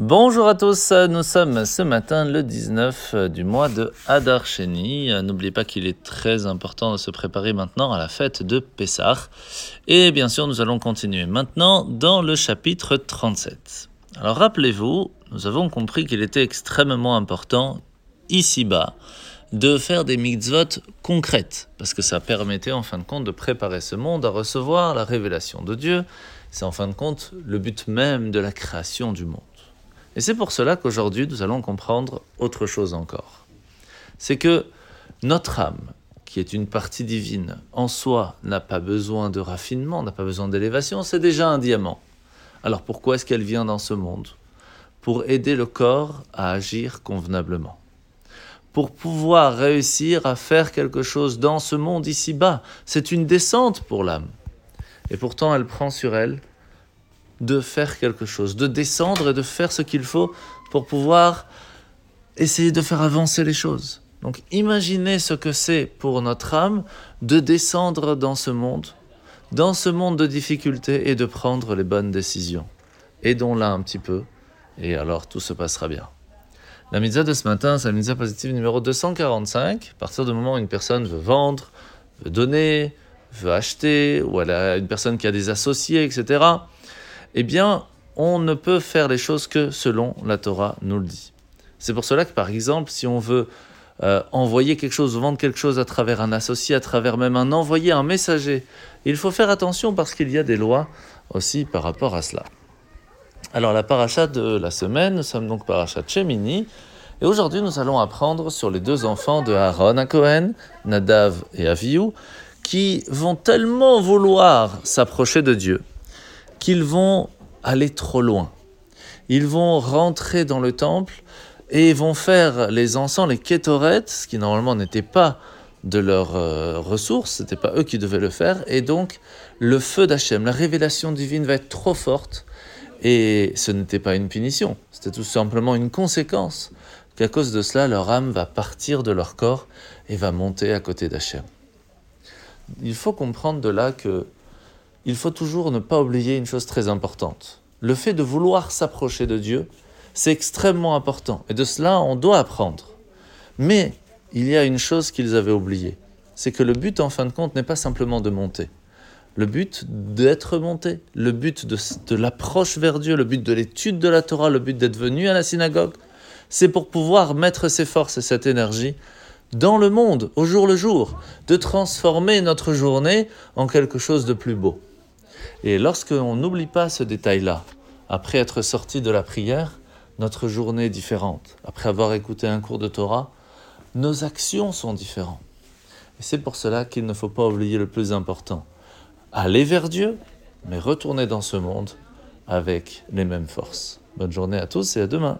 Bonjour à tous, nous sommes ce matin le 19 du mois de Hadar Sheni. N'oubliez pas qu'il est très important de se préparer maintenant à la fête de Pessah. Et bien sûr, nous allons continuer maintenant dans le chapitre 37. Alors rappelez-vous, nous avons compris qu'il était extrêmement important ici-bas de faire des mitzvot concrètes, parce que ça permettait en fin de compte de préparer ce monde à recevoir la révélation de Dieu. C'est en fin de compte le but même de la création du monde. Et c'est pour cela qu'aujourd'hui, nous allons comprendre autre chose encore. C'est que notre âme, qui est une partie divine, en soi, n'a pas besoin de raffinement, n'a pas besoin d'élévation, c'est déjà un diamant. Alors pourquoi est-ce qu'elle vient dans ce monde? Pour aider le corps à agir convenablement. Pour pouvoir réussir à faire quelque chose dans ce monde ici-bas. C'est une descente pour l'âme. Et pourtant, elle prend sur elle de faire quelque chose, de descendre et de faire ce qu'il faut pour pouvoir essayer de faire avancer les choses. Donc imaginez ce que c'est pour notre âme de descendre dans ce monde, dans ce monde de difficultés et de prendre les bonnes décisions. Aidons-la un petit peu et alors tout se passera bien. La mitzvah de ce matin, c'est la mitzvah positive numéro 245. À partir du moment où une personne veut vendre, veut donner, veut acheter, ou elle a une personne qui a des associés, etc., eh bien, on ne peut faire les choses que selon la Torah nous le dit. C'est pour cela que, par exemple, si on veut euh, envoyer quelque chose, vendre quelque chose à travers un associé, à travers même un envoyé, un messager, il faut faire attention parce qu'il y a des lois aussi par rapport à cela. Alors, la paracha de la semaine, nous sommes donc paracha Chemini, et aujourd'hui nous allons apprendre sur les deux enfants de Aaron à Cohen, Nadav et Avihu, qui vont tellement vouloir s'approcher de Dieu qu'ils vont aller trop loin. Ils vont rentrer dans le temple et vont faire les encens, les kétorettes, ce qui normalement n'était pas de leurs euh, ressources, ce n'était pas eux qui devaient le faire, et donc le feu d'Hachem, la révélation divine va être trop forte, et ce n'était pas une punition, c'était tout simplement une conséquence, qu'à cause de cela, leur âme va partir de leur corps et va monter à côté d'Hachem. Il faut comprendre de là que il faut toujours ne pas oublier une chose très importante. Le fait de vouloir s'approcher de Dieu, c'est extrêmement important. Et de cela, on doit apprendre. Mais il y a une chose qu'ils avaient oubliée. C'est que le but, en fin de compte, n'est pas simplement de monter. Le but d'être monté, le but de, l'approche vers Dieu, le but de l'étude de la Torah, le but d'être venu à la synagogue, c'est pour pouvoir mettre ses forces et cette énergie dans le monde, au jour le jour, de transformer notre journée en quelque chose de plus beau. Et lorsqu'on n'oublie pas ce détail-là, après être sorti de la prière, notre journée est différente. Après avoir écouté un cours de Torah, nos actions sont différentes. Et c'est pour cela qu'il ne faut pas oublier le plus important. Aller vers Dieu, mais retourner dans ce monde avec les mêmes forces. Bonne journée à tous et à demain.